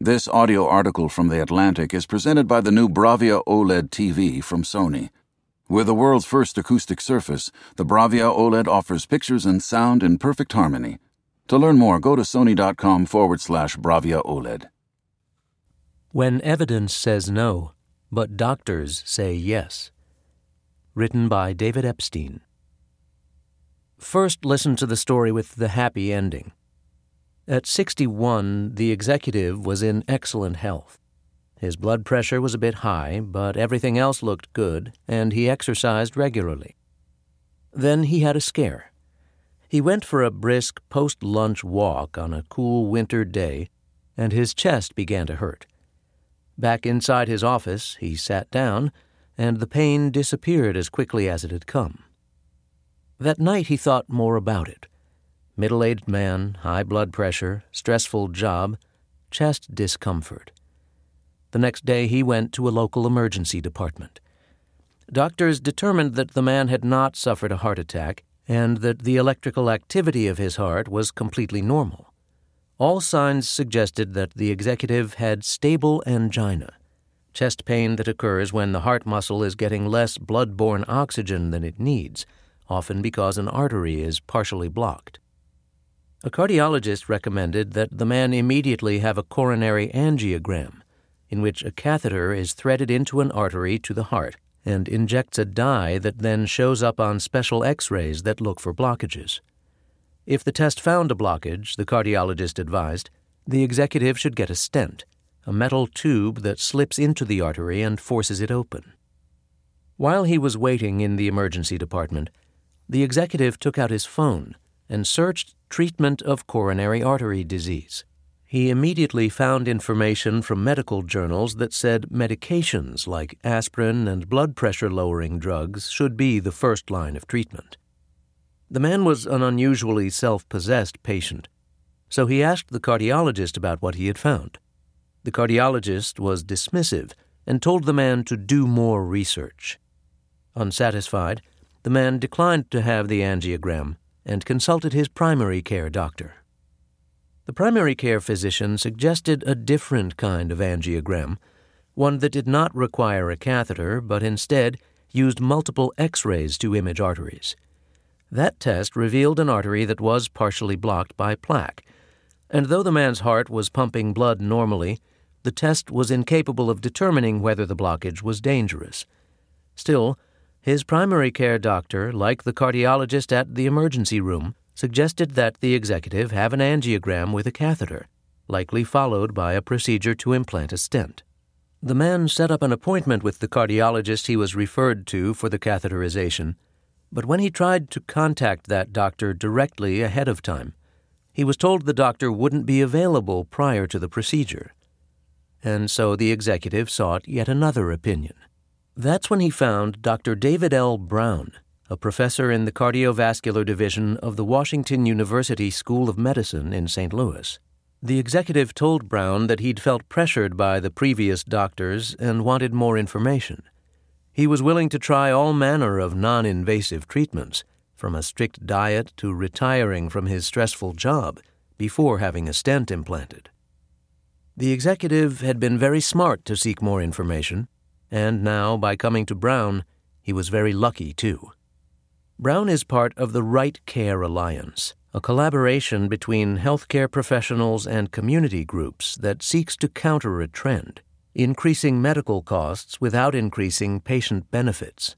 This audio article from The Atlantic is presented by the new Bravia OLED TV from Sony. With the world's first acoustic surface, the Bravia OLED offers pictures and sound in perfect harmony. To learn more, go to sony.com forward slash Bravia OLED. When Evidence Says No, but Doctors Say Yes. Written by David Epstein. First, listen to the story with the happy ending. At 61, the executive was in excellent health. His blood pressure was a bit high, but everything else looked good, and he exercised regularly. Then he had a scare. He went for a brisk post lunch walk on a cool winter day, and his chest began to hurt. Back inside his office, he sat down, and the pain disappeared as quickly as it had come. That night he thought more about it middle aged man, high blood pressure, stressful job, chest discomfort. The next day he went to a local emergency department. Doctors determined that the man had not suffered a heart attack and that the electrical activity of his heart was completely normal. All signs suggested that the executive had stable angina, chest pain that occurs when the heart muscle is getting less blood-borne oxygen than it needs, often because an artery is partially blocked. A cardiologist recommended that the man immediately have a coronary angiogram, in which a catheter is threaded into an artery to the heart and injects a dye that then shows up on special x rays that look for blockages. If the test found a blockage, the cardiologist advised, the executive should get a stent, a metal tube that slips into the artery and forces it open. While he was waiting in the emergency department, the executive took out his phone and searched treatment of coronary artery disease. He immediately found information from medical journals that said medications like aspirin and blood pressure lowering drugs should be the first line of treatment. The man was an unusually self possessed patient, so he asked the cardiologist about what he had found. The cardiologist was dismissive and told the man to do more research. Unsatisfied, the man declined to have the angiogram and consulted his primary care doctor. The primary care physician suggested a different kind of angiogram, one that did not require a catheter, but instead used multiple x rays to image arteries. That test revealed an artery that was partially blocked by plaque, and though the man's heart was pumping blood normally, the test was incapable of determining whether the blockage was dangerous. Still, his primary care doctor, like the cardiologist at the emergency room, suggested that the executive have an angiogram with a catheter, likely followed by a procedure to implant a stent. The man set up an appointment with the cardiologist he was referred to for the catheterization, but when he tried to contact that doctor directly ahead of time, he was told the doctor wouldn't be available prior to the procedure. And so the executive sought yet another opinion. That's when he found Dr. David L. Brown, a professor in the cardiovascular division of the Washington University School of Medicine in St. Louis. The executive told Brown that he'd felt pressured by the previous doctors and wanted more information. He was willing to try all manner of non invasive treatments, from a strict diet to retiring from his stressful job, before having a stent implanted. The executive had been very smart to seek more information and now, by coming to Brown, he was very lucky too. Brown is part of the Right Care Alliance, a collaboration between healthcare professionals and community groups that seeks to counter a trend, increasing medical costs without increasing patient benefits.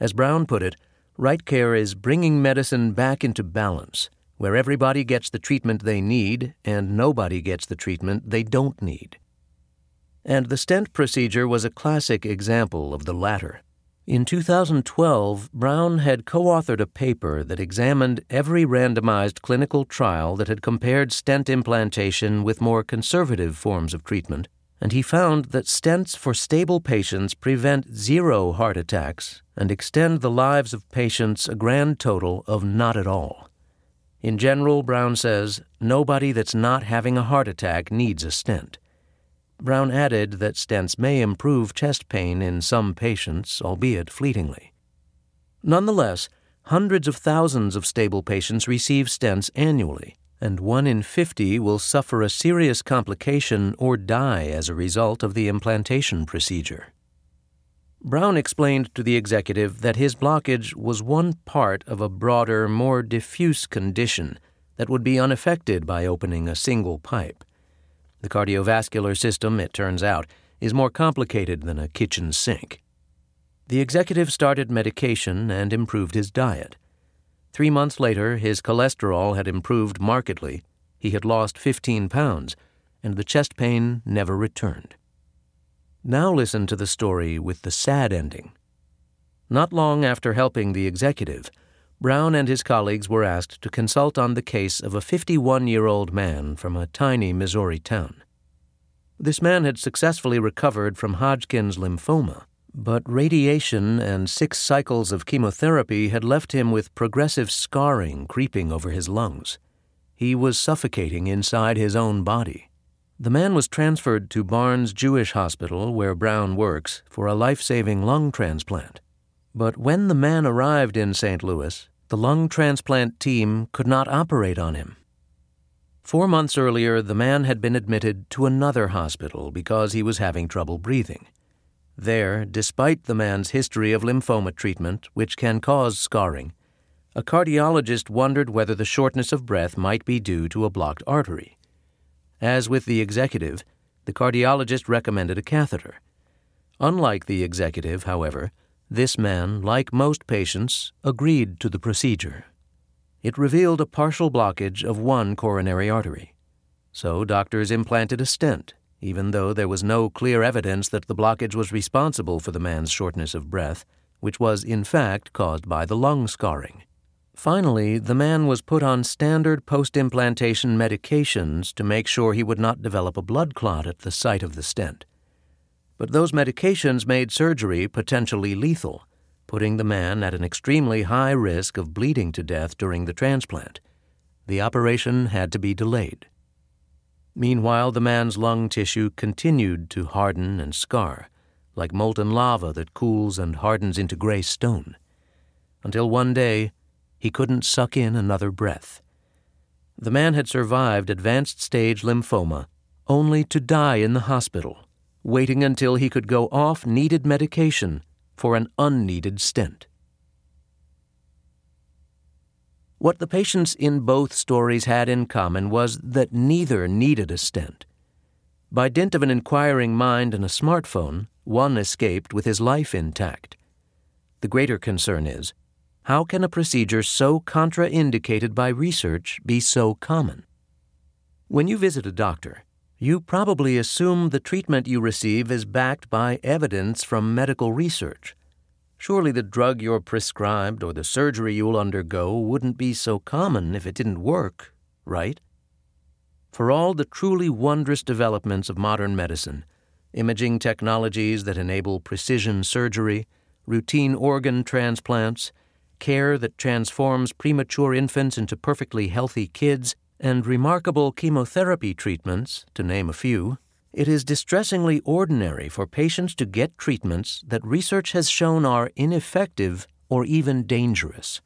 As Brown put it, Right Care is bringing medicine back into balance, where everybody gets the treatment they need and nobody gets the treatment they don't need and the stent procedure was a classic example of the latter. In 2012, Brown had co authored a paper that examined every randomized clinical trial that had compared stent implantation with more conservative forms of treatment, and he found that stents for stable patients prevent zero heart attacks and extend the lives of patients a grand total of not at all. In general, Brown says, nobody that's not having a heart attack needs a stent. Brown added that stents may improve chest pain in some patients, albeit fleetingly. Nonetheless, hundreds of thousands of stable patients receive stents annually, and one in 50 will suffer a serious complication or die as a result of the implantation procedure. Brown explained to the executive that his blockage was one part of a broader, more diffuse condition that would be unaffected by opening a single pipe. The cardiovascular system, it turns out, is more complicated than a kitchen sink. The executive started medication and improved his diet. Three months later, his cholesterol had improved markedly. He had lost 15 pounds, and the chest pain never returned. Now listen to the story with the sad ending. Not long after helping the executive, Brown and his colleagues were asked to consult on the case of a 51 year old man from a tiny Missouri town. This man had successfully recovered from Hodgkin's lymphoma, but radiation and six cycles of chemotherapy had left him with progressive scarring creeping over his lungs. He was suffocating inside his own body. The man was transferred to Barnes Jewish Hospital, where Brown works, for a life saving lung transplant. But when the man arrived in St. Louis, the lung transplant team could not operate on him. Four months earlier, the man had been admitted to another hospital because he was having trouble breathing. There, despite the man's history of lymphoma treatment, which can cause scarring, a cardiologist wondered whether the shortness of breath might be due to a blocked artery. As with the executive, the cardiologist recommended a catheter. Unlike the executive, however, this man, like most patients, agreed to the procedure. It revealed a partial blockage of one coronary artery. So doctors implanted a stent, even though there was no clear evidence that the blockage was responsible for the man's shortness of breath, which was in fact caused by the lung scarring. Finally, the man was put on standard post implantation medications to make sure he would not develop a blood clot at the site of the stent but those medications made surgery potentially lethal, putting the man at an extremely high risk of bleeding to death during the transplant. The operation had to be delayed. Meanwhile, the man's lung tissue continued to harden and scar, like molten lava that cools and hardens into gray stone, until one day he couldn't suck in another breath. The man had survived advanced stage lymphoma only to die in the hospital waiting until he could go off needed medication for an unneeded stent. What the patients in both stories had in common was that neither needed a stent. By dint of an inquiring mind and a smartphone, one escaped with his life intact. The greater concern is how can a procedure so contraindicated by research be so common? When you visit a doctor, you probably assume the treatment you receive is backed by evidence from medical research. Surely the drug you're prescribed or the surgery you'll undergo wouldn't be so common if it didn't work, right? For all the truly wondrous developments of modern medicine, imaging technologies that enable precision surgery, routine organ transplants, care that transforms premature infants into perfectly healthy kids, and remarkable chemotherapy treatments, to name a few, it is distressingly ordinary for patients to get treatments that research has shown are ineffective or even dangerous.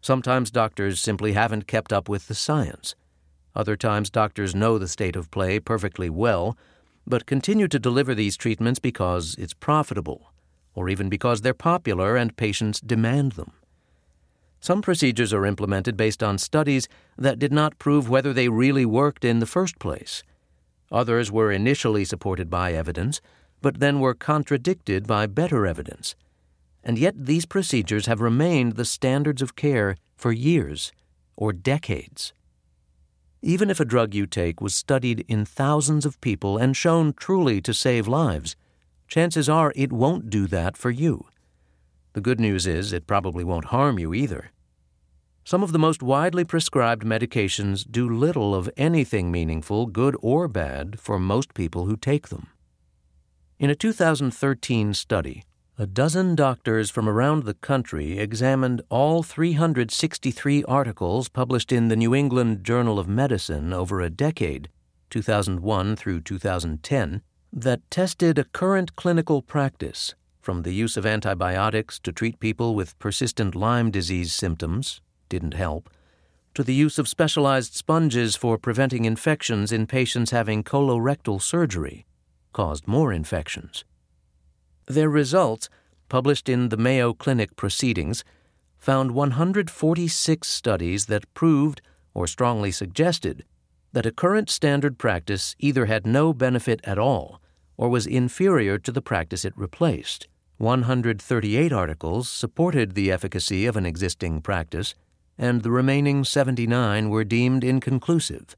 Sometimes doctors simply haven't kept up with the science. Other times, doctors know the state of play perfectly well, but continue to deliver these treatments because it's profitable, or even because they're popular and patients demand them. Some procedures are implemented based on studies that did not prove whether they really worked in the first place. Others were initially supported by evidence, but then were contradicted by better evidence. And yet these procedures have remained the standards of care for years or decades. Even if a drug you take was studied in thousands of people and shown truly to save lives, chances are it won't do that for you. The good news is it probably won't harm you either. Some of the most widely prescribed medications do little of anything meaningful, good or bad, for most people who take them. In a 2013 study, a dozen doctors from around the country examined all 363 articles published in the New England Journal of Medicine over a decade, 2001 through 2010, that tested a current clinical practice from the use of antibiotics to treat people with persistent Lyme disease symptoms, didn't help, to the use of specialized sponges for preventing infections in patients having colorectal surgery caused more infections. Their results, published in the Mayo Clinic Proceedings, found 146 studies that proved or strongly suggested that a current standard practice either had no benefit at all or was inferior to the practice it replaced. 138 articles supported the efficacy of an existing practice, and the remaining 79 were deemed inconclusive.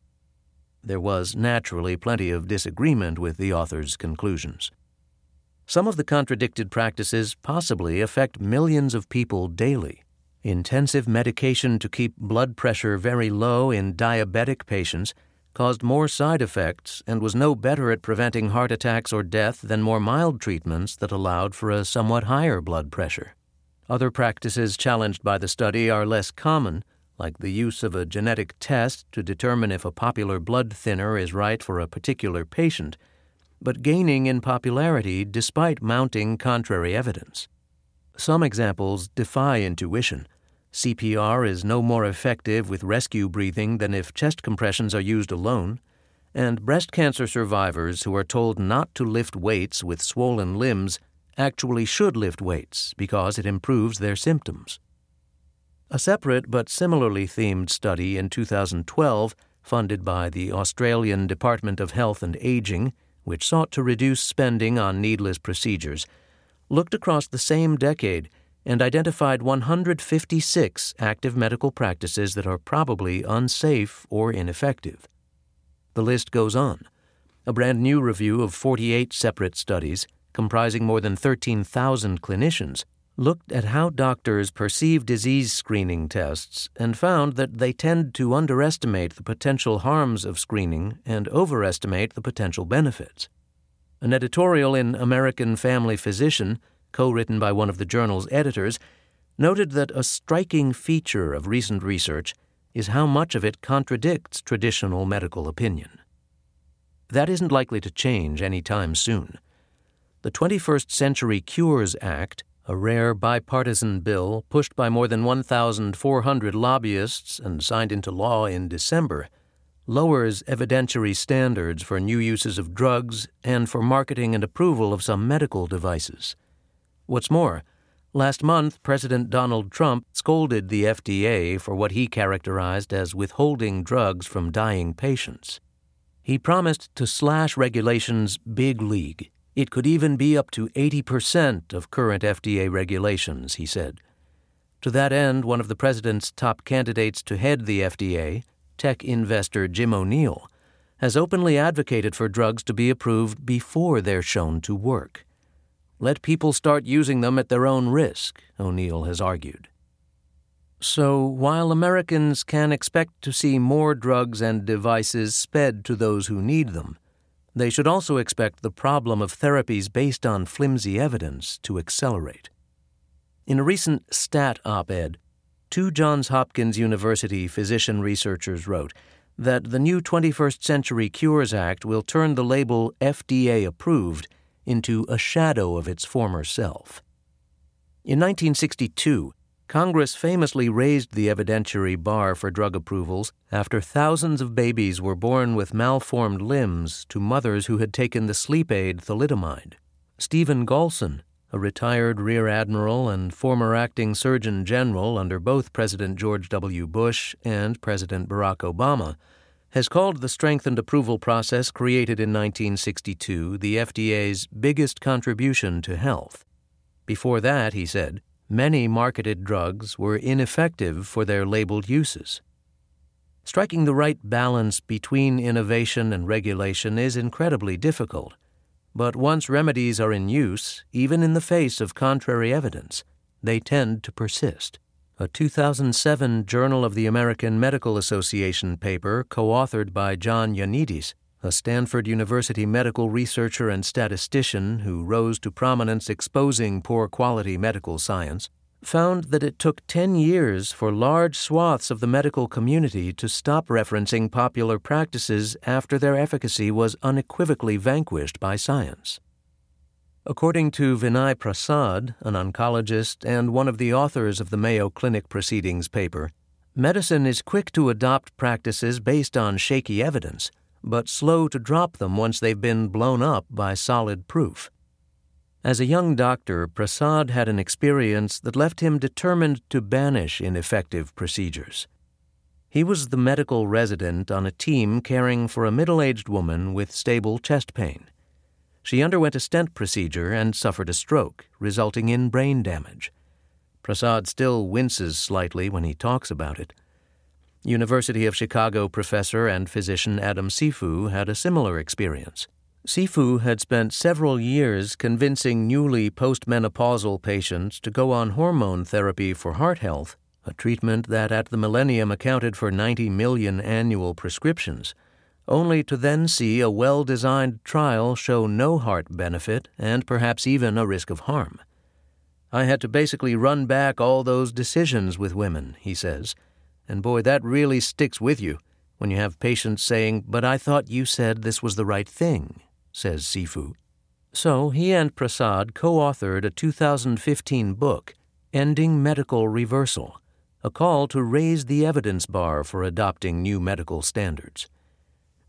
There was naturally plenty of disagreement with the author's conclusions. Some of the contradicted practices possibly affect millions of people daily. Intensive medication to keep blood pressure very low in diabetic patients caused more side effects and was no better at preventing heart attacks or death than more mild treatments that allowed for a somewhat higher blood pressure. Other practices challenged by the study are less common like the use of a genetic test to determine if a popular blood thinner is right for a particular patient, but gaining in popularity despite mounting contrary evidence. Some examples defy intuition. CPR is no more effective with rescue breathing than if chest compressions are used alone, and breast cancer survivors who are told not to lift weights with swollen limbs actually should lift weights because it improves their symptoms. A separate but similarly themed study in 2012, funded by the Australian Department of Health and Aging, which sought to reduce spending on needless procedures, looked across the same decade and identified 156 active medical practices that are probably unsafe or ineffective. The list goes on. A brand new review of 48 separate studies, comprising more than 13,000 clinicians, looked at how doctors perceive disease screening tests and found that they tend to underestimate the potential harms of screening and overestimate the potential benefits. An editorial in American Family Physician, co written by one of the journal's editors, noted that a striking feature of recent research is how much of it contradicts traditional medical opinion. That isn't likely to change any time soon. The 21st Century Cures Act a rare bipartisan bill pushed by more than 1,400 lobbyists and signed into law in December, lowers evidentiary standards for new uses of drugs and for marketing and approval of some medical devices. What's more, last month President Donald Trump scolded the FDA for what he characterized as withholding drugs from dying patients. He promised to slash regulations big league it could even be up to 80% of current FDA regulations, he said. To that end, one of the president's top candidates to head the FDA, tech investor Jim O'Neill, has openly advocated for drugs to be approved before they're shown to work. Let people start using them at their own risk, O'Neill has argued. So, while Americans can expect to see more drugs and devices sped to those who need them, they should also expect the problem of therapies based on flimsy evidence to accelerate. In a recent STAT op ed, two Johns Hopkins University physician researchers wrote that the new 21st Century Cures Act will turn the label FDA approved into a shadow of its former self. In 1962, Congress famously raised the evidentiary bar for drug approvals after thousands of babies were born with malformed limbs to mothers who had taken the sleep aid thalidomide. Stephen Galson, a retired Rear Admiral and former acting Surgeon General under both President George W. Bush and President Barack Obama, has called the strengthened approval process created in 1962 the FDA's biggest contribution to health. Before that, he said, many marketed drugs were ineffective for their labeled uses. Striking the right balance between innovation and regulation is incredibly difficult, but once remedies are in use, even in the face of contrary evidence, they tend to persist. A 2007 Journal of the American Medical Association paper, co authored by John Ioannidis, a Stanford University medical researcher and statistician who rose to prominence exposing poor quality medical science, found that it took 10 years for large swaths of the medical community to stop referencing popular practices after their efficacy was unequivocally vanquished by science. According to Vinay Prasad, an oncologist and one of the authors of the Mayo Clinic Proceedings paper, Medicine is quick to adopt practices based on shaky evidence, but slow to drop them once they've been blown up by solid proof. As a young doctor, Prasad had an experience that left him determined to banish ineffective procedures. He was the medical resident on a team caring for a middle aged woman with stable chest pain. She underwent a stent procedure and suffered a stroke, resulting in brain damage. Prasad still winces slightly when he talks about it. University of Chicago professor and physician Adam Cifu had a similar experience. Cifu had spent several years convincing newly postmenopausal patients to go on hormone therapy for heart health a treatment that at the millennium accounted for 90 million annual prescriptions, only to then see a well designed trial show no heart benefit and perhaps even a risk of harm. I had to basically run back all those decisions with women, he says, and boy, that really sticks with you when you have patients saying, But I thought you said this was the right thing, says Cifu. So he and Prasad co authored a 2015 book, Ending Medical Reversal a call to raise the evidence bar for adopting new medical standards.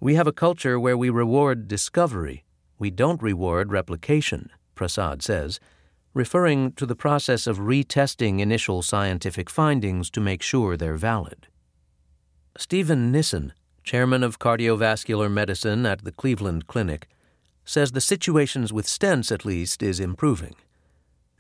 We have a culture where we reward discovery, we don't reward replication, Prasad says, referring to the process of retesting initial scientific findings to make sure they're valid. Stephen Nissen, chairman of cardiovascular medicine at the Cleveland Clinic, says the situations with stents, at least, is improving.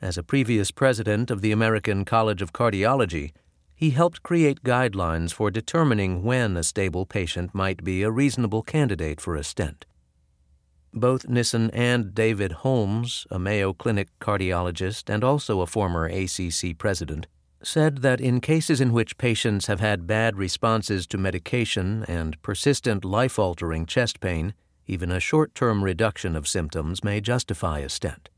As a previous president of the American College of Cardiology, he helped create guidelines for determining when a stable patient might be a reasonable candidate for a stent. Both Nissen and David Holmes, a Mayo Clinic cardiologist and also a former ACC president, said that in cases in which patients have had bad responses to medication and persistent life altering chest pain, even a short term reduction of symptoms may justify a stent.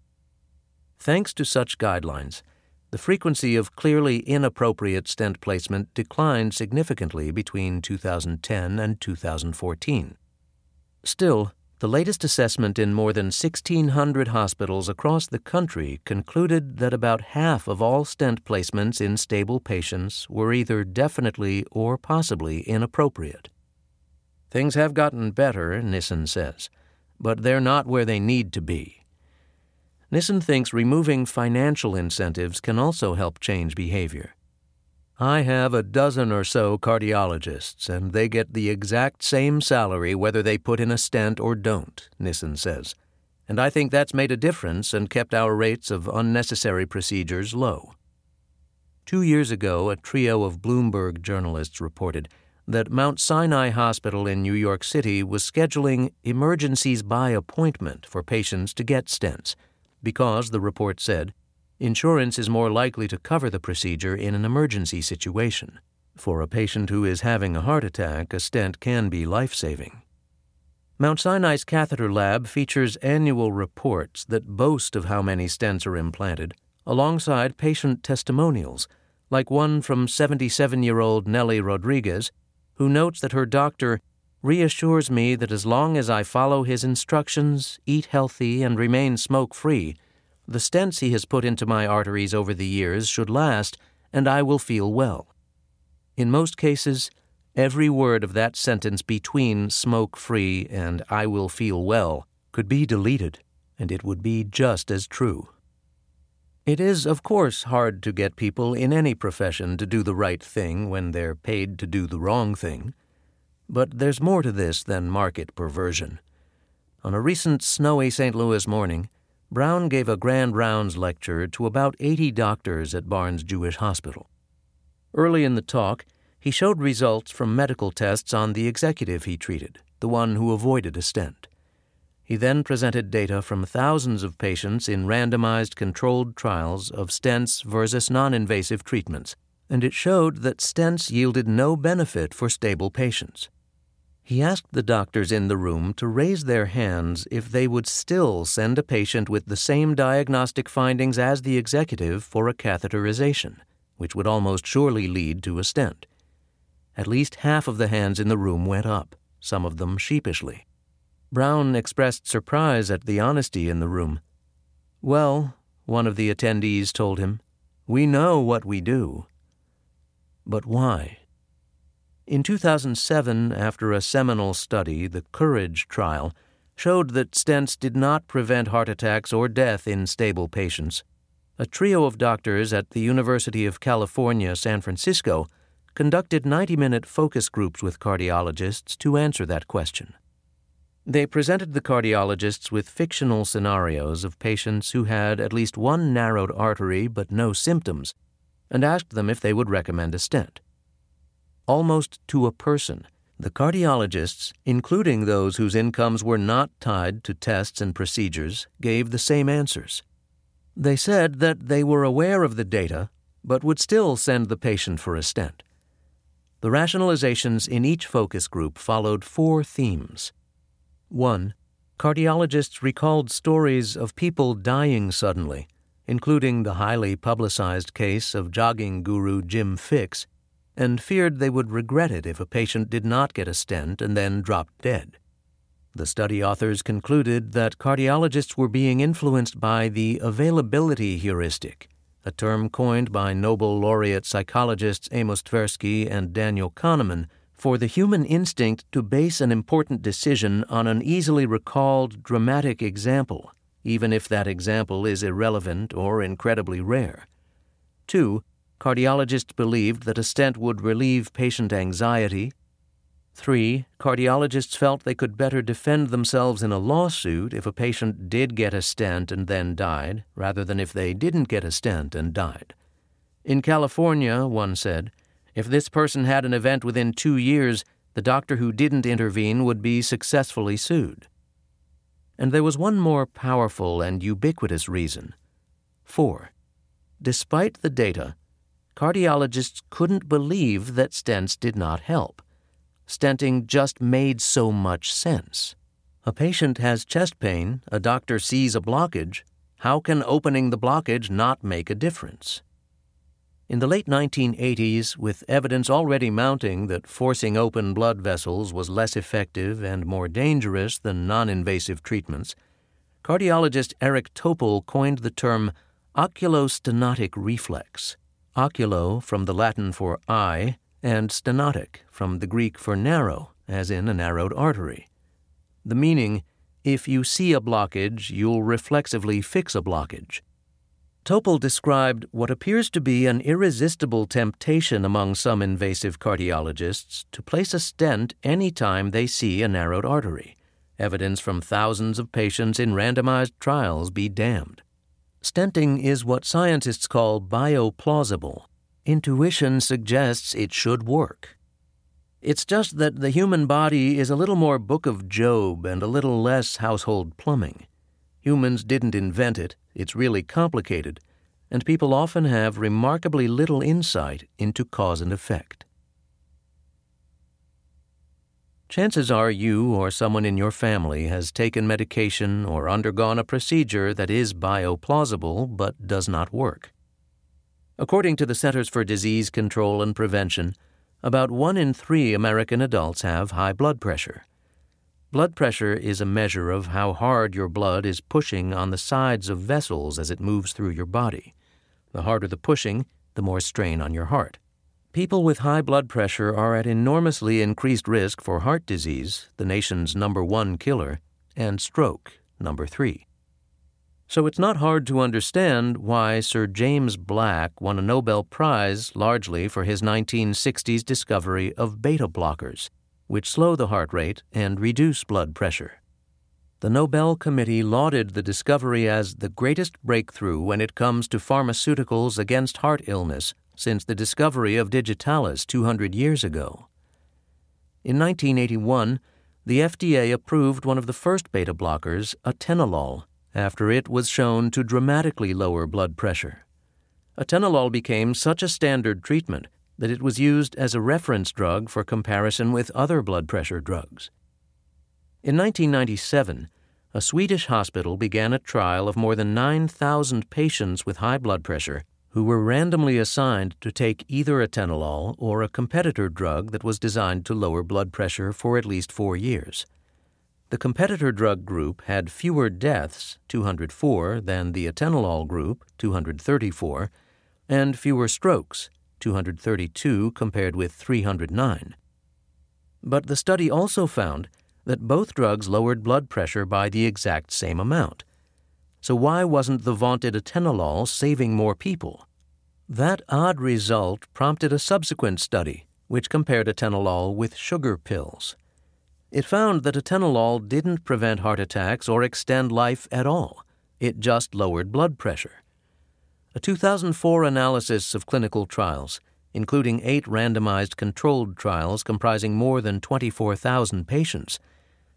Thanks to such guidelines, the frequency of clearly inappropriate stent placement declined significantly between 2010 and 2014. Still, the latest assessment in more than 1,600 hospitals across the country concluded that about half of all stent placements in stable patients were either definitely or possibly inappropriate. Things have gotten better, Nissen says, but they're not where they need to be. Nissen thinks removing financial incentives can also help change behavior. I have a dozen or so cardiologists, and they get the exact same salary whether they put in a stent or don't, Nissen says. And I think that's made a difference and kept our rates of unnecessary procedures low. Two years ago, a trio of Bloomberg journalists reported that Mount Sinai Hospital in New York City was scheduling emergencies by appointment for patients to get stents because, the report said, insurance is more likely to cover the procedure in an emergency situation. For a patient who is having a heart attack, a stent can be life saving. Mount Sinai's catheter lab features annual reports that boast of how many stents are implanted, alongside patient testimonials, like one from 77 year old Nellie Rodriguez, who notes that her doctor reassures me that as long as I follow his instructions, eat healthy, and remain smoke free, the stents he has put into my arteries over the years should last, and I will feel well. In most cases, every word of that sentence between smoke free and I will feel well could be deleted, and it would be just as true. It is, of course, hard to get people in any profession to do the right thing when they're paid to do the wrong thing. But there's more to this than market perversion. On a recent snowy St. Louis morning, Brown gave a grand rounds lecture to about 80 doctors at Barnes Jewish Hospital. Early in the talk, he showed results from medical tests on the executive he treated, the one who avoided a stent. He then presented data from thousands of patients in randomized controlled trials of stents versus non invasive treatments, and it showed that stents yielded no benefit for stable patients. He asked the doctors in the room to raise their hands if they would still send a patient with the same diagnostic findings as the executive for a catheterization, which would almost surely lead to a stent. At least half of the hands in the room went up, some of them sheepishly. Brown expressed surprise at the honesty in the room. Well, one of the attendees told him, we know what we do. But why? In 2007, after a seminal study, the Courage trial, showed that stents did not prevent heart attacks or death in stable patients. A trio of doctors at the University of California, San Francisco, conducted 90 minute focus groups with cardiologists to answer that question. They presented the cardiologists with fictional scenarios of patients who had at least one narrowed artery but no symptoms and asked them if they would recommend a stent. Almost to a person, the cardiologists, including those whose incomes were not tied to tests and procedures, gave the same answers. They said that they were aware of the data, but would still send the patient for a stent. The rationalizations in each focus group followed four themes. 1. Cardiologists recalled stories of people dying suddenly, including the highly publicized case of jogging guru Jim Fixx, and feared they would regret it if a patient did not get a stent and then dropped dead. The study authors concluded that cardiologists were being influenced by the availability heuristic, a term coined by Nobel laureate psychologists Amos Tversky and Daniel Kahneman for the human instinct to base an important decision on an easily recalled dramatic example, even if that example is irrelevant or incredibly rare. 2. Cardiologists believed that a stent would relieve patient anxiety. 3. Cardiologists felt they could better defend themselves in a lawsuit if a patient did get a stent and then died, rather than if they didn't get a stent and died. In California, one said, if this person had an event within two years, the doctor who didn't intervene would be successfully sued. And there was one more powerful and ubiquitous reason. 4. Despite the data, cardiologists couldn't believe that stents did not help. Stenting just made so much sense. A patient has chest pain, a doctor sees a blockage. How can opening the blockage not make a difference? In the late 1980s, with evidence already mounting that forcing open blood vessels was less effective and more dangerous than non invasive treatments, cardiologist Eric Topol coined the term oculostenotic reflex. Oculo from the Latin for eye, and stenotic from the Greek for narrow, as in a narrowed artery. The meaning, if you see a blockage, you'll reflexively fix a blockage. Topol described what appears to be an irresistible temptation among some invasive cardiologists to place a stent any time they see a narrowed artery. Evidence from thousands of patients in randomized trials be damned. Stenting is what scientists call bioplausible. Intuition suggests it should work. It's just that the human body is a little more Book of Job and a little less household plumbing. Humans didn't invent it, it's really complicated, and people often have remarkably little insight into cause and effect. Chances are you or someone in your family has taken medication or undergone a procedure that is bioplausible but does not work. According to the Centers for Disease Control and Prevention, about one in three American adults have high blood pressure. Blood pressure is a measure of how hard your blood is pushing on the sides of vessels as it moves through your body. The harder the pushing, the more strain on your heart. People with high blood pressure are at enormously increased risk for heart disease, the nation's number one killer, and stroke, number three. So it's not hard to understand why Sir James Black won a Nobel Prize largely for his 1960s discovery of beta blockers which slow the heart rate and reduce blood pressure. The Nobel Committee lauded the discovery as the greatest breakthrough when it comes to pharmaceuticals against heart illness since the discovery of digitalis 200 years ago. In 1981, the FDA approved one of the first beta blockers, atenolol, after it was shown to dramatically lower blood pressure. Atenolol became such a standard treatment that it was used as a reference drug for comparison with other blood pressure drugs. In 1997, a Swedish hospital began a trial of more than 9,000 patients with high blood pressure who were randomly assigned to take either atenolol or a competitor drug that was designed to lower blood pressure for at least four years. The competitor drug group had fewer deaths, 204, than the atenolol group, 234, and fewer strokes, 232 compared with 309. But the study also found that both drugs lowered blood pressure by the exact same amount. So why wasn't the vaunted atenolol saving more people? That odd result prompted a subsequent study, which compared atenolol with sugar pills. It found that atenolol didn't prevent heart attacks or extend life at all. It just lowered blood pressure. A 2004 analysis of clinical trials, including eight randomized controlled trials comprising more than 24,000 patients,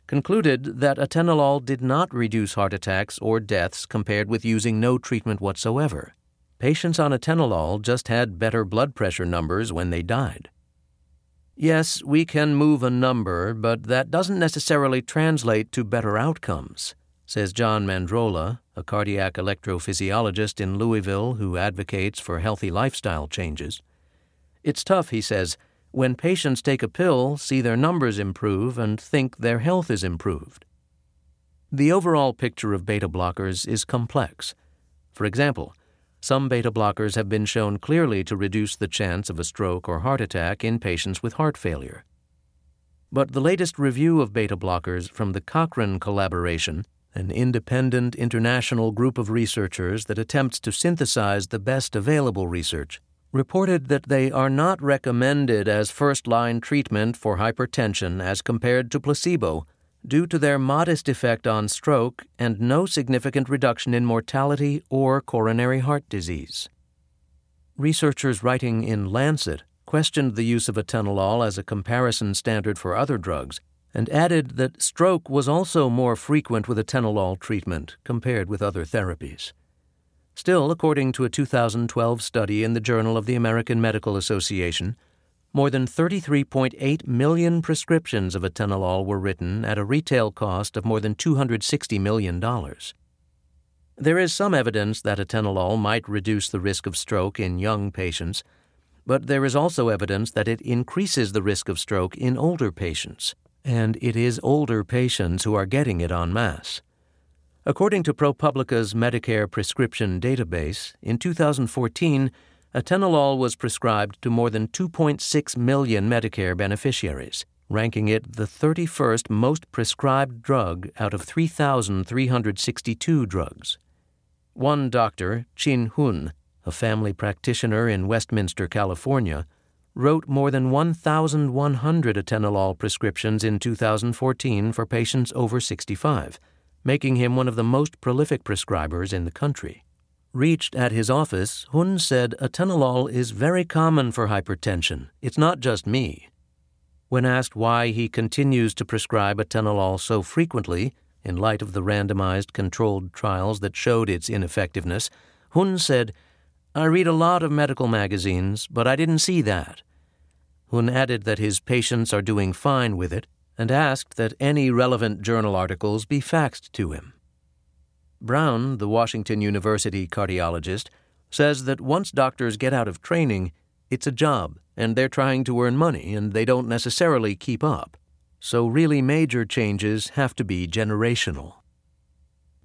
concluded that atenolol did not reduce heart attacks or deaths compared with using no treatment whatsoever. Patients on atenolol just had better blood pressure numbers when they died. Yes, we can move a number, but that doesn't necessarily translate to better outcomes, says John Mandrola, a cardiac electrophysiologist in Louisville who advocates for healthy lifestyle changes. It's tough, he says, when patients take a pill, see their numbers improve, and think their health is improved. The overall picture of beta blockers is complex. For example, some beta blockers have been shown clearly to reduce the chance of a stroke or heart attack in patients with heart failure. But the latest review of beta blockers from the Cochrane collaboration, an independent international group of researchers that attempts to synthesize the best available research, reported that they are not recommended as first line treatment for hypertension as compared to placebo due to their modest effect on stroke and no significant reduction in mortality or coronary heart disease. Researchers writing in Lancet questioned the use of atenolol as a comparison standard for other drugs and added that stroke was also more frequent with atenolol treatment compared with other therapies. Still, according to a 2012 study in the Journal of the American Medical Association, more than 33.8 million prescriptions of atenolol were written at a retail cost of more than $260 million. There is some evidence that atenolol might reduce the risk of stroke in young patients, but there is also evidence that it increases the risk of stroke in older patients, and it is older patients who are getting it en masse. According to ProPublica's Medicare prescription database, in 2014, atenolol was prescribed to more than 2.6 million Medicare beneficiaries, ranking it the 31st most prescribed drug out of 3,362 drugs. One doctor, Chin Hun, a family practitioner in Westminster, California, wrote more than 1,100 atenolol prescriptions in 2014 for patients over 65, making him one of the most prolific prescribers in the country. Reached at his office, Hun said atenolol is very common for hypertension. It's not just me. When asked why he continues to prescribe atenolol so frequently, in light of the randomized controlled trials that showed its ineffectiveness, Hun said, I read a lot of medical magazines, but I didn't see that. Hun added that his patients are doing fine with it and asked that any relevant journal articles be faxed to him. Brown, the Washington University cardiologist, says that once doctors get out of training, it's a job, and they're trying to earn money, and they don't necessarily keep up. So, really major changes have to be generational.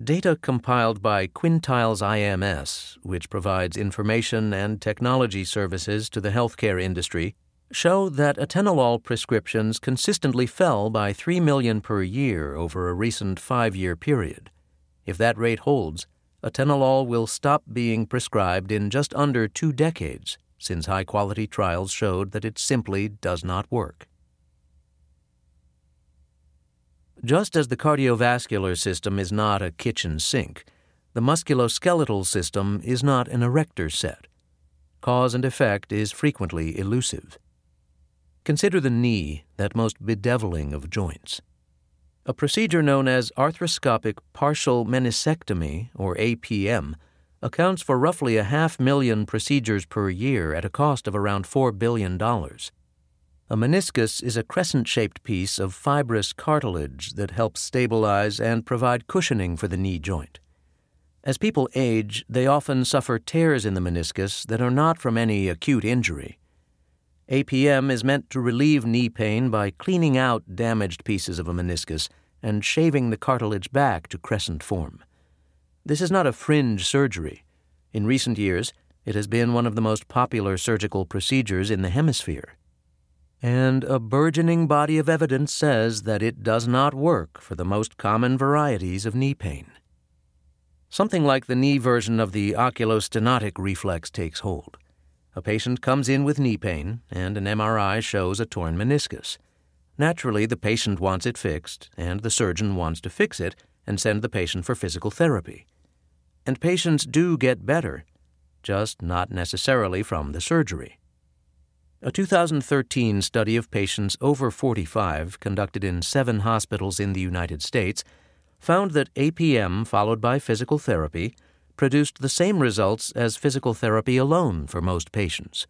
Data compiled by Quintiles IMS, which provides information and technology services to the healthcare industry, show that atenolol prescriptions consistently fell by 3 million per year over a recent five year period. If that rate holds, atenolol will stop being prescribed in just under two decades, since high quality trials showed that it simply does not work. Just as the cardiovascular system is not a kitchen sink, the musculoskeletal system is not an erector set. Cause and effect is frequently elusive. Consider the knee, that most bedeviling of joints. A procedure known as arthroscopic partial meniscectomy, or APM, accounts for roughly a half million procedures per year at a cost of around $4 billion. A meniscus is a crescent shaped piece of fibrous cartilage that helps stabilize and provide cushioning for the knee joint. As people age, they often suffer tears in the meniscus that are not from any acute injury. APM is meant to relieve knee pain by cleaning out damaged pieces of a meniscus and shaving the cartilage back to crescent form. This is not a fringe surgery. In recent years, it has been one of the most popular surgical procedures in the hemisphere. and a burgeoning body of evidence says that it does not work for the most common varieties of knee pain. Something like the knee version of the oculostenotic reflex takes hold. A patient comes in with knee pain, and an MRI shows a torn meniscus. Naturally, the patient wants it fixed, and the surgeon wants to fix it and send the patient for physical therapy. And patients do get better, just not necessarily from the surgery. A 2013 study of patients over 45, conducted in seven hospitals in the United States, found that APM followed by physical therapy produced the same results as physical therapy alone for most patients.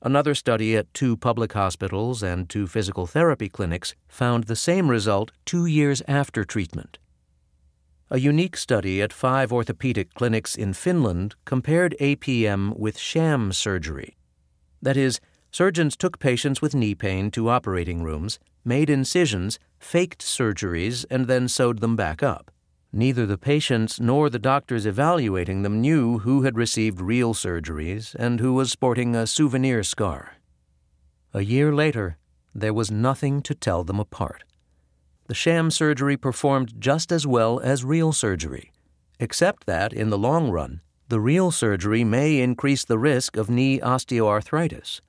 Another study at two public hospitals and two physical therapy clinics found the same result two years after treatment. A unique study at five orthopedic clinics in Finland compared APM with sham surgery. That is, surgeons took patients with knee pain to operating rooms, made incisions, faked surgeries, and then sewed them back up. Neither the patients nor the doctors evaluating them knew who had received real surgeries and who was sporting a souvenir scar. A year later, there was nothing to tell them apart. The sham surgery performed just as well as real surgery, except that, in the long run, the real surgery may increase the risk of knee osteoarthritis.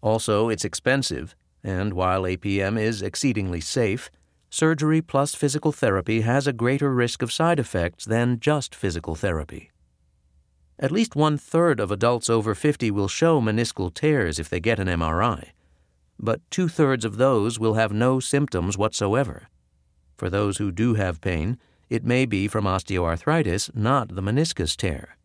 Also, it's expensive, and while APM is exceedingly safe, surgery plus physical therapy has a greater risk of side effects than just physical therapy. At least one third of adults over 50 will show meniscal tears if they get an MRI, but two thirds of those will have no symptoms whatsoever. For those who do have pain, it may be from osteoarthritis, not the meniscus tear.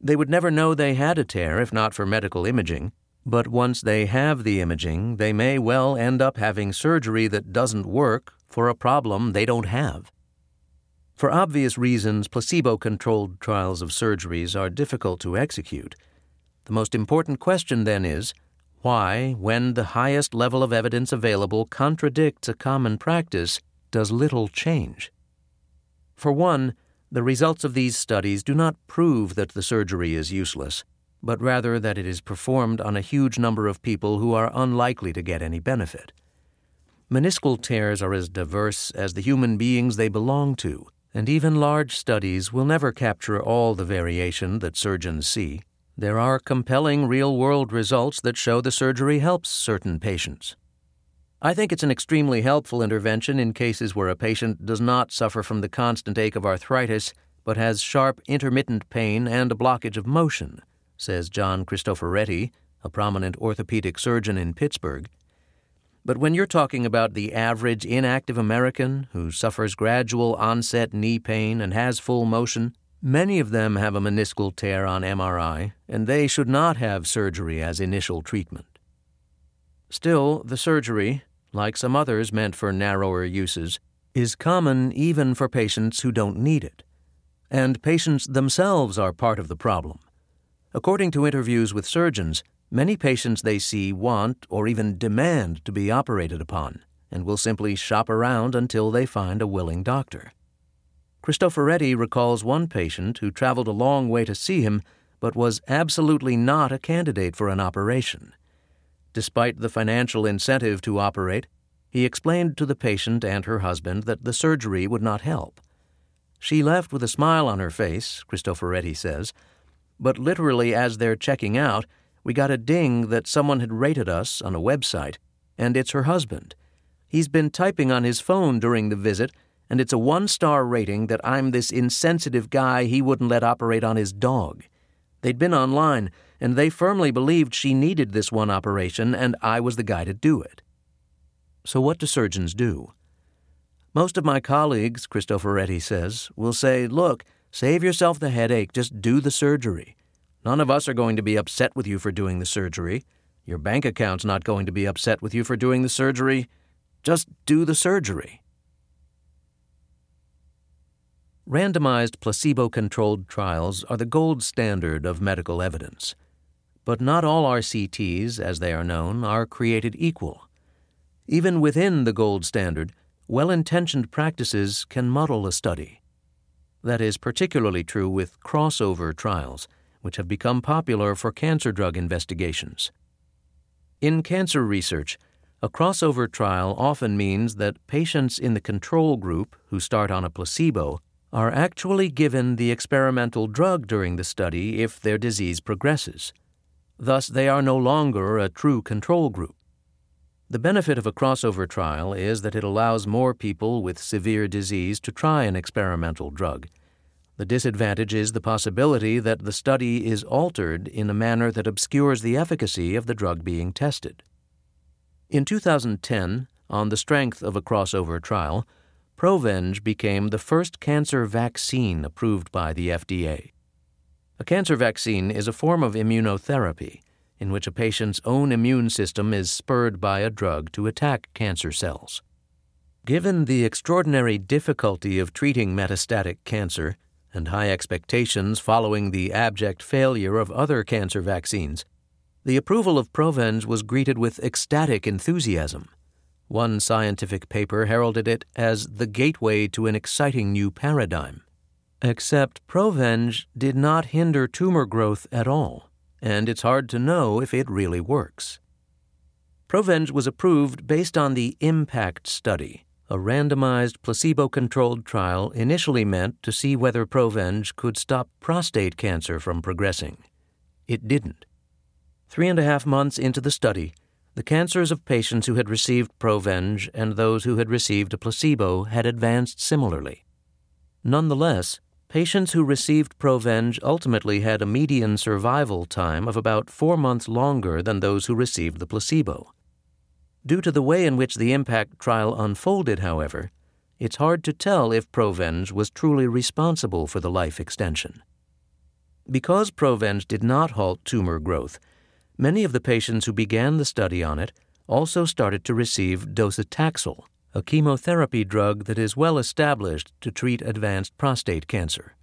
They would never know they had a tear if not for medical imaging, but once they have the imaging, they may well end up having surgery that doesn't work for a problem they don't have. For obvious reasons, placebo controlled trials of surgeries are difficult to execute. The most important question then is why, when the highest level of evidence available contradicts a common practice, does little change? For one, the results of these studies do not prove that the surgery is useless but rather that it is performed on a huge number of people who are unlikely to get any benefit. Meniscal tears are as diverse as the human beings they belong to, and even large studies will never capture all the variation that surgeons see. There are compelling real world results that show the surgery helps certain patients. I think it's an extremely helpful intervention in cases where a patient does not suffer from the constant ache of arthritis, but has sharp intermittent pain and a blockage of motion says John Christoforetti, a prominent orthopedic surgeon in Pittsburgh. But when you're talking about the average inactive American who suffers gradual onset knee pain and has full motion, many of them have a meniscal tear on MRI, and they should not have surgery as initial treatment. Still, the surgery, like some others meant for narrower uses, is common even for patients who don't need it. And patients themselves are part of the problem. According to interviews with surgeons, many patients they see want or even demand to be operated upon and will simply shop around until they find a willing doctor. Christoforetti recalls one patient who traveled a long way to see him but was absolutely not a candidate for an operation. Despite the financial incentive to operate, he explained to the patient and her husband that the surgery would not help. She left with a smile on her face, Christoforetti says, but literally as they're checking out, we got a ding that someone had rated us on a website, and it's her husband. He's been typing on his phone during the visit, and it's a one star rating that I'm this insensitive guy he wouldn't let operate on his dog. They'd been online, and they firmly believed she needed this one operation, and I was the guy to do it. So, what do surgeons do? Most of my colleagues, Christoforetti says, will say, Look, Save yourself the headache, just do the surgery. None of us are going to be upset with you for doing the surgery. Your bank account's not going to be upset with you for doing the surgery. Just do the surgery. Randomized placebo controlled trials are the gold standard of medical evidence. But not all RCTs, as they are known, are created equal. Even within the gold standard, well intentioned practices can muddle a study. That is particularly true with crossover trials, which have become popular for cancer drug investigations. In cancer research, a crossover trial often means that patients in the control group who start on a placebo are actually given the experimental drug during the study if their disease progresses. Thus, they are no longer a true control group. The benefit of a crossover trial is that it allows more people with severe disease to try an experimental drug. The disadvantage is the possibility that the study is altered in a manner that obscures the efficacy of the drug being tested. In 2010, on the strength of a crossover trial, Provenge became the first cancer vaccine approved by the FDA. A cancer vaccine is a form of immunotherapy in which a patient's own immune system is spurred by a drug to attack cancer cells. Given the extraordinary difficulty of treating metastatic cancer and high expectations following the abject failure of other cancer vaccines, the approval of Provenge was greeted with ecstatic enthusiasm. One scientific paper heralded it as the gateway to an exciting new paradigm. Except Provenge did not hinder tumor growth at all, and it's hard to know if it really works. Provenge was approved based on the IMPACT study, a randomized placebo controlled trial initially meant to see whether Provenge could stop prostate cancer from progressing. It didn't. Three and a half months into the study, the cancers of patients who had received Provenge and those who had received a placebo had advanced similarly. Nonetheless, patients who received Provenge ultimately had a median survival time of about four months longer than those who received the placebo. Due to the way in which the IMPACT trial unfolded, however, it's hard to tell if Provenge was truly responsible for the life extension. Because Provenge did not halt tumor growth, Many of the patients who began the study on it also started to receive docetaxel, a chemotherapy drug that is well established to treat advanced prostate cancer.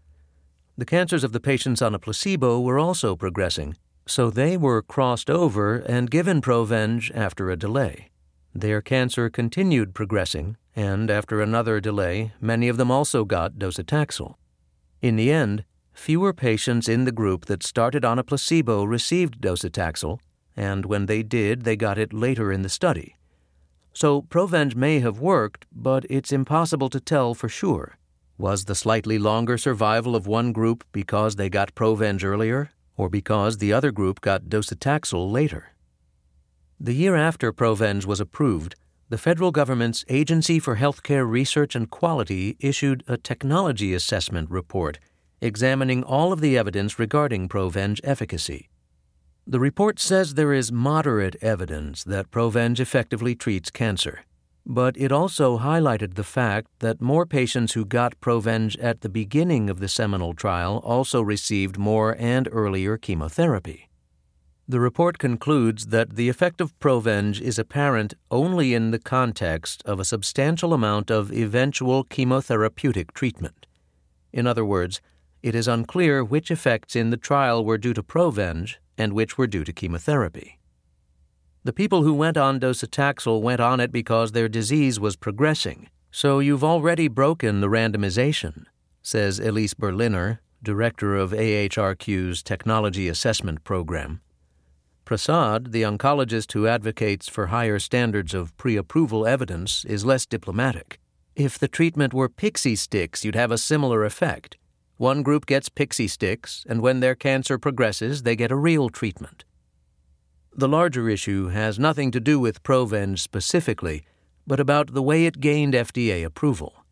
The cancers of the patients on a placebo were also progressing, so they were crossed over and given Provenge after a delay. Their cancer continued progressing, and after another delay, many of them also got docetaxel. In the end, Fewer patients in the group that started on a placebo received docetaxel, and when they did, they got it later in the study. So Provenge may have worked, but it's impossible to tell for sure. Was the slightly longer survival of one group because they got Provenge earlier, or because the other group got docetaxel later? The year after Provenge was approved, the federal government's Agency for Healthcare Research and Quality issued a technology assessment report examining all of the evidence regarding Provenge efficacy. The report says there is moderate evidence that Provenge effectively treats cancer, but it also highlighted the fact that more patients who got Provenge at the beginning of the seminal trial also received more and earlier chemotherapy. The report concludes that the effect of Provenge is apparent only in the context of a substantial amount of eventual chemotherapeutic treatment. In other words, it is unclear which effects in the trial were due to Provenge and which were due to chemotherapy. The people who went on docetaxel went on it because their disease was progressing, so you've already broken the randomization, says Elise Berliner, director of AHRQ's Technology Assessment Program. Prasad, the oncologist who advocates for higher standards of pre approval evidence, is less diplomatic. If the treatment were pixie sticks, you'd have a similar effect. One group gets pixie sticks, and when their cancer progresses, they get a real treatment. The larger issue has nothing to do with Provenge specifically, but about the way it gained FDA approval.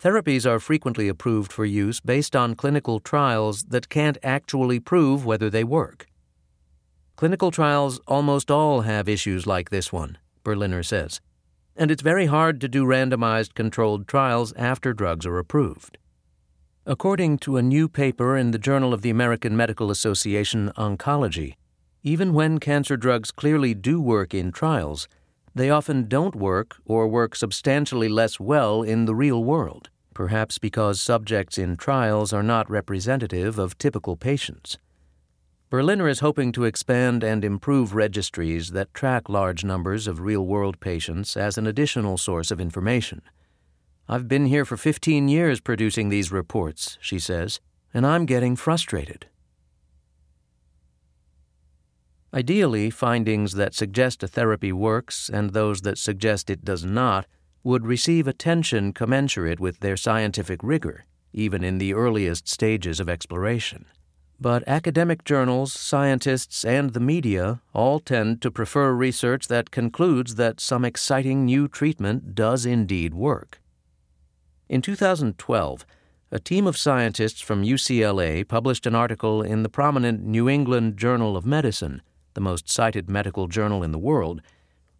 Therapies are frequently approved for use based on clinical trials that can't actually prove whether they work. Clinical trials almost all have issues like this one, Berliner says, and it's very hard to do randomized controlled trials after drugs are approved. According to a new paper in the Journal of the American Medical Association Oncology, even when cancer drugs clearly do work in trials, they often don't work or work substantially less well in the real world, perhaps because subjects in trials are not representative of typical patients. Berliner is hoping to expand and improve registries that track large numbers of real world patients as an additional source of information. I've been here for 15 years producing these reports, she says, and I'm getting frustrated. Ideally, findings that suggest a therapy works and those that suggest it does not would receive attention commensurate with their scientific rigor, even in the earliest stages of exploration. But academic journals, scientists, and the media all tend to prefer research that concludes that some exciting new treatment does indeed work. In 2012, a team of scientists from UCLA published an article in the prominent New England Journal of Medicine, the most cited medical journal in the world,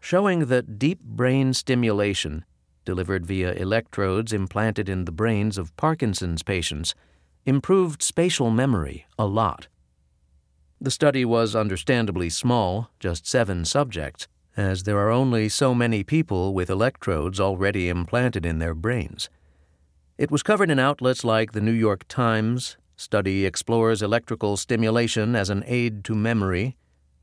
showing that deep brain stimulation, delivered via electrodes implanted in the brains of Parkinson's patients, improved spatial memory a lot. The study was understandably small, just seven subjects, as there are only so many people with electrodes already implanted in their brains. It was covered in outlets like the New York Times, Study Explores Electrical Stimulation as an Aid to Memory,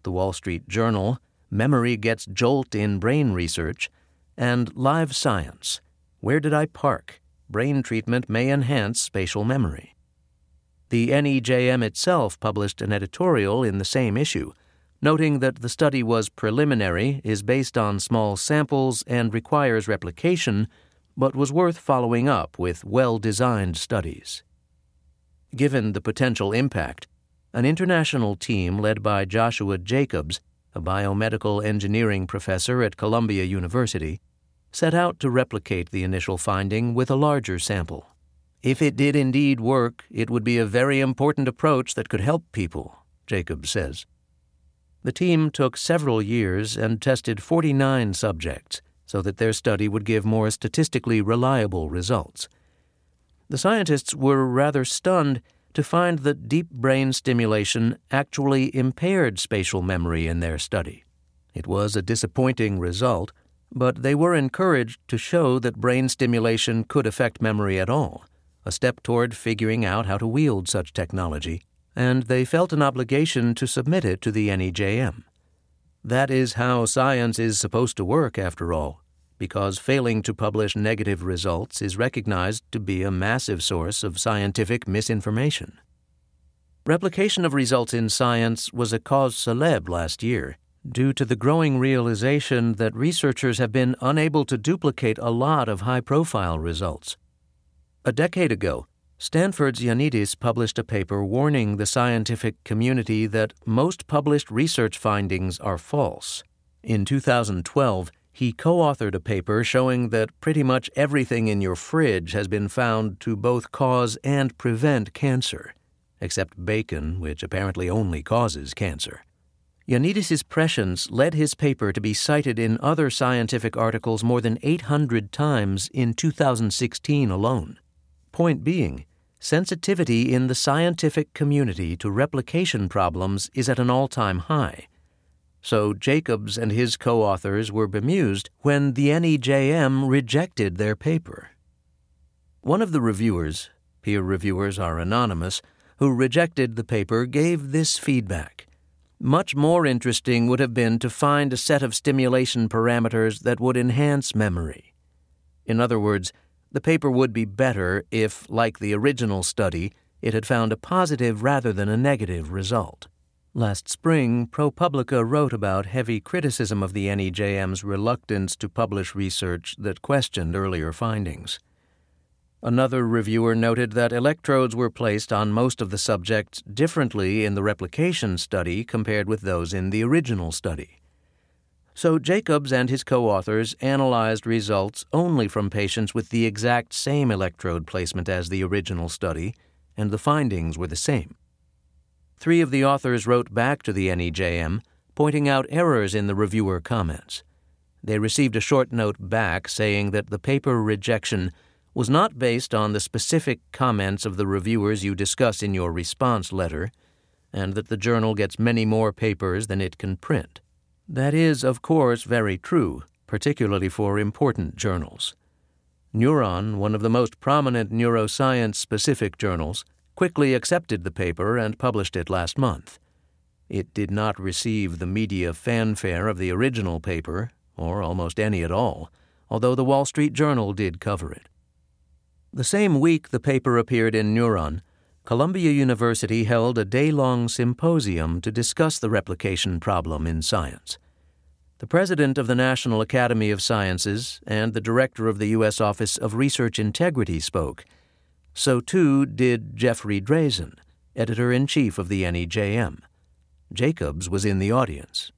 the Wall Street Journal, Memory Gets Jolt in Brain Research, and Live Science Where Did I Park? Brain Treatment May Enhance Spatial Memory. The NEJM itself published an editorial in the same issue, noting that the study was preliminary, is based on small samples, and requires replication, but was worth following up with well designed studies. Given the potential impact, an international team led by Joshua Jacobs, a biomedical engineering professor at Columbia University, set out to replicate the initial finding with a larger sample. If it did indeed work, it would be a very important approach that could help people, Jacobs says. The team took several years and tested 49 subjects so that their study would give more statistically reliable results. The scientists were rather stunned to find that deep brain stimulation actually impaired spatial memory in their study. It was a disappointing result, but they were encouraged to show that brain stimulation could affect memory at all a step toward figuring out how to wield such technology, and they felt an obligation to submit it to the NEJM. That is how science is supposed to work, after all, because failing to publish negative results is recognized to be a massive source of scientific misinformation. Replication of results in science was a cause célèbre last year due to the growing realization that researchers have been unable to duplicate a lot of high profile results. A decade ago, Stanford's Ioannidis published a paper warning the scientific community that most published research findings are false. In 2012, he co authored a paper showing that pretty much everything in your fridge has been found to both cause and prevent cancer, except bacon, which apparently only causes cancer. Ioannidis' prescience led his paper to be cited in other scientific articles more than 800 times in 2016 alone. Point being, sensitivity in the scientific community to replication problems is at an all time high. So Jacobs and his co authors were bemused when the NEJM rejected their paper. One of the reviewers, peer reviewers are anonymous, who rejected the paper gave this feedback. Much more interesting would have been to find a set of stimulation parameters that would enhance memory. In other words, the paper would be better if, like the original study, it had found a positive rather than a negative result. Last spring, ProPublica wrote about heavy criticism of the NEJM's reluctance to publish research that questioned earlier findings. Another reviewer noted that electrodes were placed on most of the subjects differently in the replication study compared with those in the original study. So Jacobs and his co authors analyzed results only from patients with the exact same electrode placement as the original study, and the findings were the same. Three of the authors wrote back to the NEJM, pointing out errors in the reviewer comments. They received a short note back saying that the paper rejection was not based on the specific comments of the reviewers you discuss in your response letter, and that the journal gets many more papers than it can print. That is, of course, very true, particularly for important journals. Neuron, one of the most prominent neuroscience specific journals, quickly accepted the paper and published it last month. It did not receive the media fanfare of the original paper, or almost any at all, although the Wall Street Journal did cover it. The same week the paper appeared in Neuron, Columbia University held a day long symposium to discuss the replication problem in science. The president of the National Academy of Sciences and the director of the U.S. Office of Research Integrity spoke. So too did Jeffrey Drazen, editor in chief of the NEJM. Jacobs was in the audience.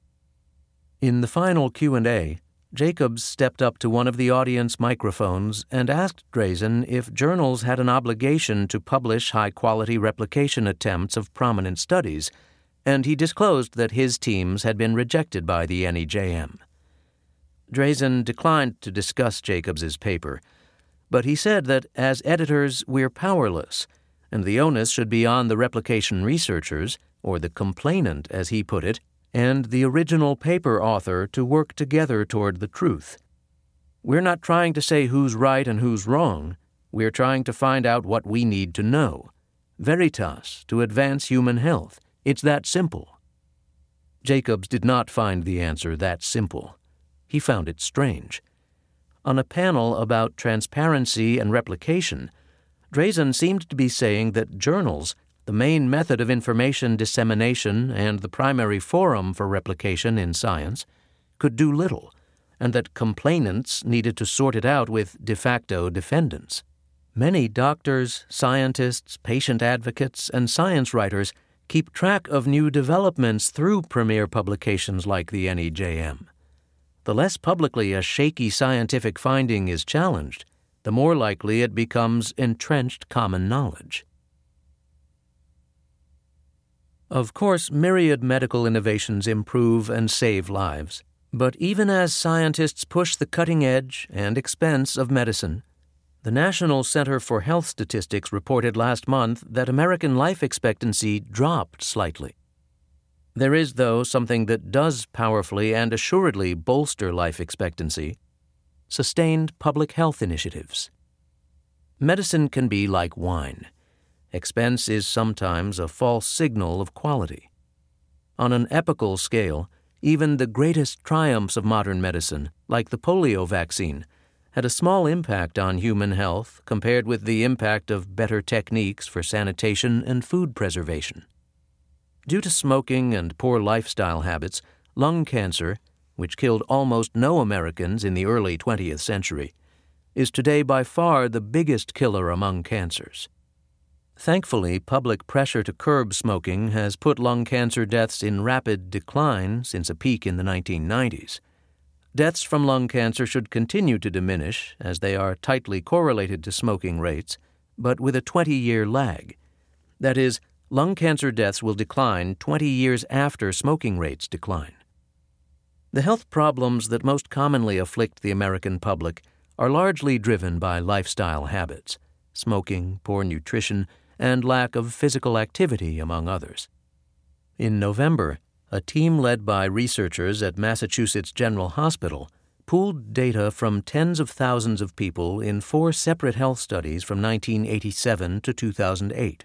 In the final Q&A, Jacobs stepped up to one of the audience microphones and asked Drazen if journals had an obligation to publish high quality replication attempts of prominent studies, and he disclosed that his teams had been rejected by the NEJM. Drazen declined to discuss Jacobs's paper, but he said that as editors we're powerless, and the onus should be on the replication researchers, or the complainant as he put it, and the original paper author to work together toward the truth. We're not trying to say who's right and who's wrong. We're trying to find out what we need to know. Veritas, to advance human health. It's that simple. Jacobs did not find the answer that simple. He found it strange. On a panel about transparency and replication, Drazen seemed to be saying that journals the main method of information dissemination and the primary forum for replication in science, could do little, and that complainants needed to sort it out with de facto defendants. Many doctors, scientists, patient advocates, and science writers keep track of new developments through premier publications like the NEJM. The less publicly a shaky scientific finding is challenged, the more likely it becomes entrenched common knowledge. Of course, myriad medical innovations improve and save lives. But even as scientists push the cutting edge and expense of medicine, the National Center for Health Statistics reported last month that American life expectancy dropped slightly. There is, though, something that does powerfully and assuredly bolster life expectancy sustained public health initiatives. Medicine can be like wine. Expense is sometimes a false signal of quality. On an epical scale, even the greatest triumphs of modern medicine, like the polio vaccine, had a small impact on human health compared with the impact of better techniques for sanitation and food preservation. Due to smoking and poor lifestyle habits, lung cancer, which killed almost no Americans in the early 20th century, is today by far the biggest killer among cancers. Thankfully, public pressure to curb smoking has put lung cancer deaths in rapid decline since a peak in the 1990s. Deaths from lung cancer should continue to diminish as they are tightly correlated to smoking rates, but with a 20 year lag. That is, lung cancer deaths will decline 20 years after smoking rates decline. The health problems that most commonly afflict the American public are largely driven by lifestyle habits smoking, poor nutrition, and lack of physical activity, among others. In November, a team led by researchers at Massachusetts General Hospital pooled data from tens of thousands of people in four separate health studies from 1987 to 2008.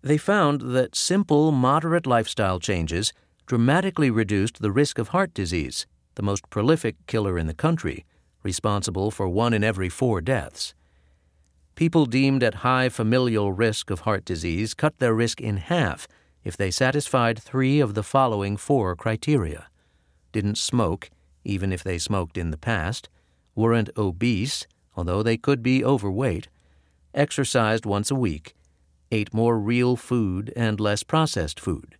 They found that simple, moderate lifestyle changes dramatically reduced the risk of heart disease, the most prolific killer in the country, responsible for one in every four deaths. People deemed at high familial risk of heart disease cut their risk in half if they satisfied three of the following four criteria didn't smoke, even if they smoked in the past, weren't obese, although they could be overweight, exercised once a week, ate more real food and less processed food.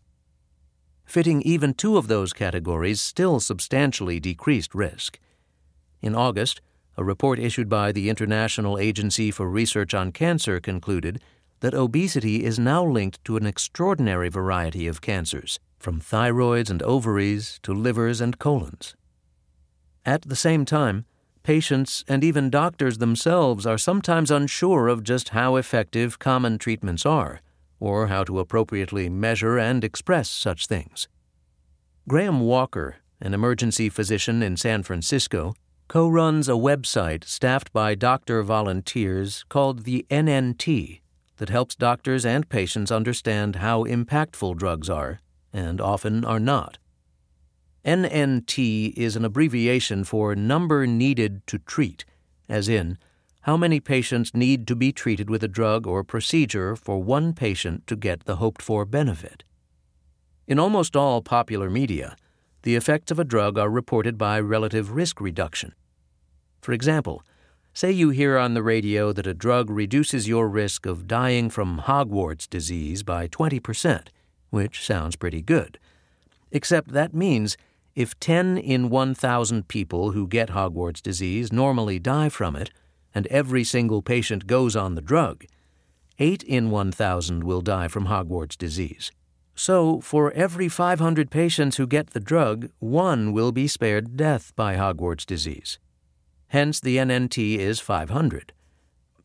Fitting even two of those categories still substantially decreased risk. In August, a report issued by the International Agency for Research on Cancer concluded that obesity is now linked to an extraordinary variety of cancers, from thyroids and ovaries to livers and colons. At the same time, patients and even doctors themselves are sometimes unsure of just how effective common treatments are, or how to appropriately measure and express such things. Graham Walker, an emergency physician in San Francisco, co runs a website staffed by doctor volunteers called the NNT that helps doctors and patients understand how impactful drugs are, and often are not. NNT is an abbreviation for number needed to treat, as in, how many patients need to be treated with a drug or procedure for one patient to get the hoped for benefit. In almost all popular media, the effects of a drug are reported by relative risk reduction. For example, say you hear on the radio that a drug reduces your risk of dying from Hogwarts disease by 20%, which sounds pretty good. Except that means if 10 in 1,000 people who get Hogwarts disease normally die from it, and every single patient goes on the drug, 8 in 1,000 will die from Hogwarts disease. So, for every 500 patients who get the drug, one will be spared death by Hogwarts disease. Hence, the NNT is 500.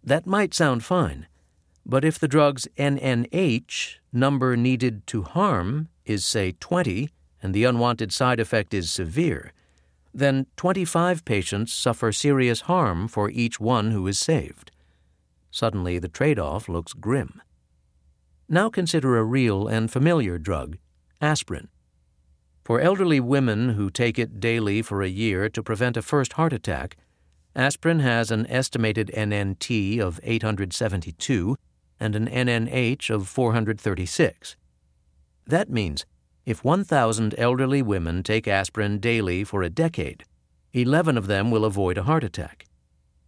That might sound fine, but if the drug's NNH, number needed to harm, is, say, 20, and the unwanted side effect is severe, then 25 patients suffer serious harm for each one who is saved. Suddenly, the trade off looks grim. Now consider a real and familiar drug, aspirin. For elderly women who take it daily for a year to prevent a first heart attack, aspirin has an estimated NNT of 872 and an NNH of 436. That means if 1,000 elderly women take aspirin daily for a decade, 11 of them will avoid a heart attack.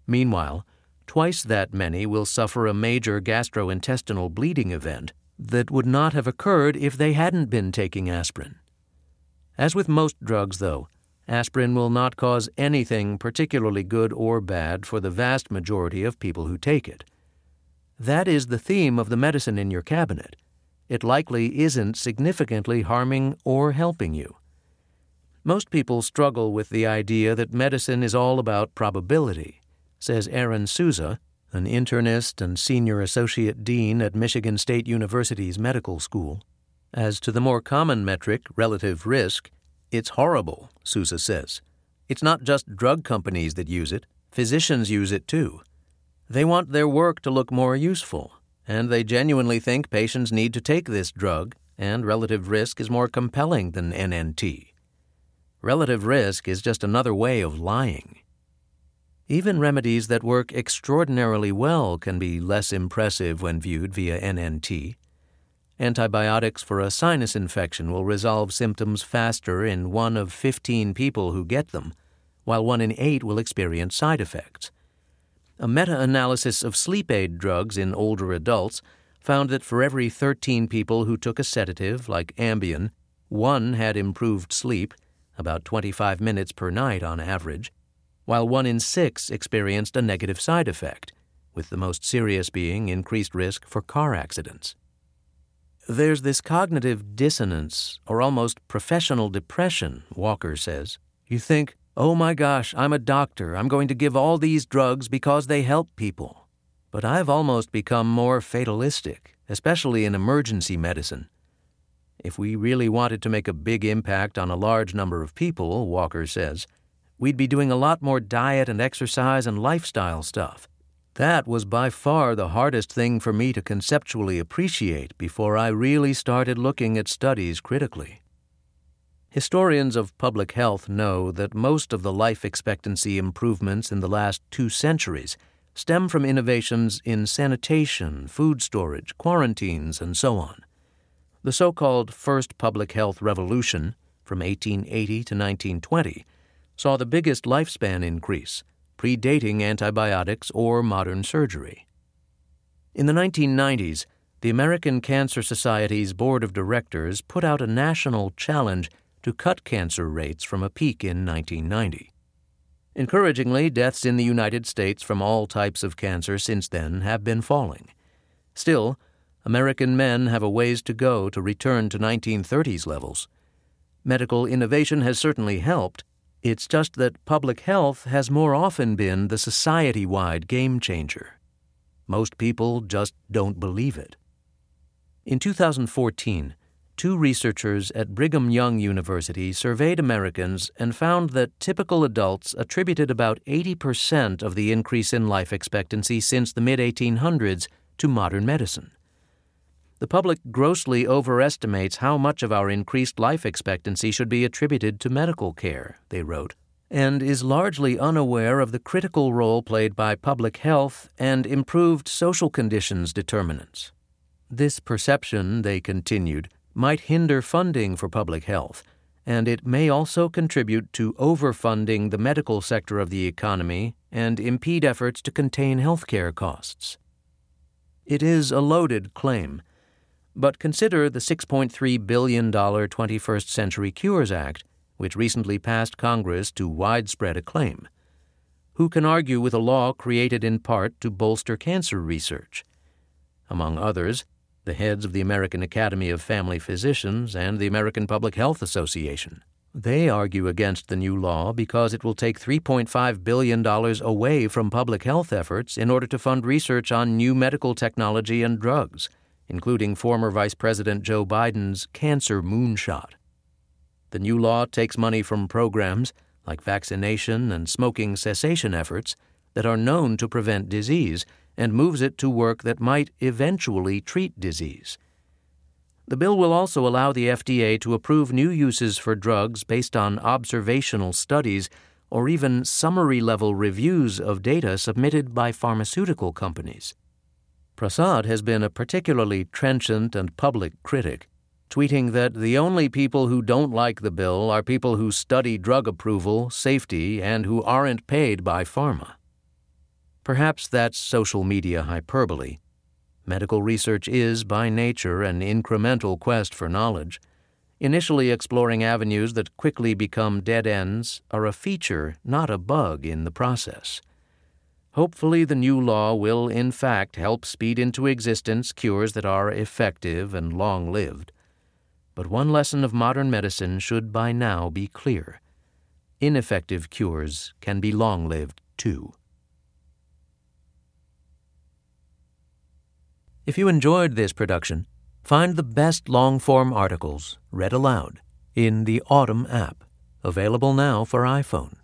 Meanwhile, twice that many will suffer a major gastrointestinal bleeding event that would not have occurred if they hadn't been taking aspirin. As with most drugs, though, aspirin will not cause anything particularly good or bad for the vast majority of people who take it. That is the theme of the medicine in your cabinet it likely isn't significantly harming or helping you. Most people struggle with the idea that medicine is all about probability, says Aron Sousa, an internist and senior associate dean at Michigan State University's medical school. As to the more common metric, relative risk, it's horrible, Sousa says. It's not just drug companies that use it, physicians use it too. They want their work to look more useful, and they genuinely think patients need to take this drug, and relative risk is more compelling than NNT. Relative risk is just another way of lying. Even remedies that work extraordinarily well can be less impressive when viewed via NNT. Antibiotics for a sinus infection will resolve symptoms faster in one of 15 people who get them, while one in eight will experience side effects. A meta analysis of sleep aid drugs in older adults found that for every 13 people who took a sedative like Ambien, one had improved sleep, about 25 minutes per night on average, while one in six experienced a negative side effect, with the most serious being increased risk for car accidents. There's this cognitive dissonance, or almost professional depression, Walker says. You think, Oh my gosh, I'm a doctor. I'm going to give all these drugs because they help people. But I've almost become more fatalistic, especially in emergency medicine. If we really wanted to make a big impact on a large number of people, Walker says, we'd be doing a lot more diet and exercise and lifestyle stuff. That was by far the hardest thing for me to conceptually appreciate before I really started looking at studies critically. Historians of public health know that most of the life expectancy improvements in the last two centuries stem from innovations in sanitation, food storage, quarantines, and so on. The so called First Public Health Revolution, from 1880 to 1920, saw the biggest lifespan increase, predating antibiotics or modern surgery. In the 1990s, the American Cancer Society's Board of Directors put out a national challenge to cut cancer rates from a peak in 1990. Encouragingly, deaths in the United States from all types of cancer since then have been falling. Still, American men have a ways to go to return to 1930s levels. Medical innovation has certainly helped. It's just that public health has more often been the society wide game changer. Most people just don't believe it. In 2014, two researchers at Brigham Young University surveyed Americans and found that typical adults attributed about 80% of the increase in life expectancy since the mid 1800s to modern medicine. The public grossly overestimates how much of our increased life expectancy should be attributed to medical care, they wrote, and is largely unaware of the critical role played by public health and improved social conditions determinants. This perception, they continued, might hinder funding for public health, and it may also contribute to overfunding the medical sector of the economy and impede efforts to contain healthcare costs. It is a loaded claim, but consider the $6.3 billion 21st Century Cures Act, which recently passed Congress to widespread acclaim. Who can argue with a law created in part to bolster cancer research? Among others, the heads of the American Academy of Family Physicians and the American Public Health Association. They argue against the new law because it will take $3.5 billion away from public health efforts in order to fund research on new medical technology and drugs, including former Vice President Joe Biden's cancer moonshot. The new law takes money from programs like vaccination and smoking cessation efforts that are known to prevent disease and moves it to work that might eventually treat disease. The bill will also allow the FDA to approve new uses for drugs based on observational studies or even summary level reviews of data submitted by pharmaceutical companies. Prasad has been a particularly trenchant and public critic, tweeting that the only people who don't like the bill are people who study drug approval, safety, and who aren't paid by pharma. Perhaps that's social media hyperbole Medical research is, by nature, an incremental quest for knowledge. Initially exploring avenues that quickly become dead ends are a feature, not a bug, in the process. Hopefully, the new law will, in fact, help speed into existence cures that are effective and long lived. But one lesson of modern medicine should by now be clear ineffective cures can be long lived, too. If you enjoyed this production, find the best long form articles read aloud in the Audm app, available now for iPhone.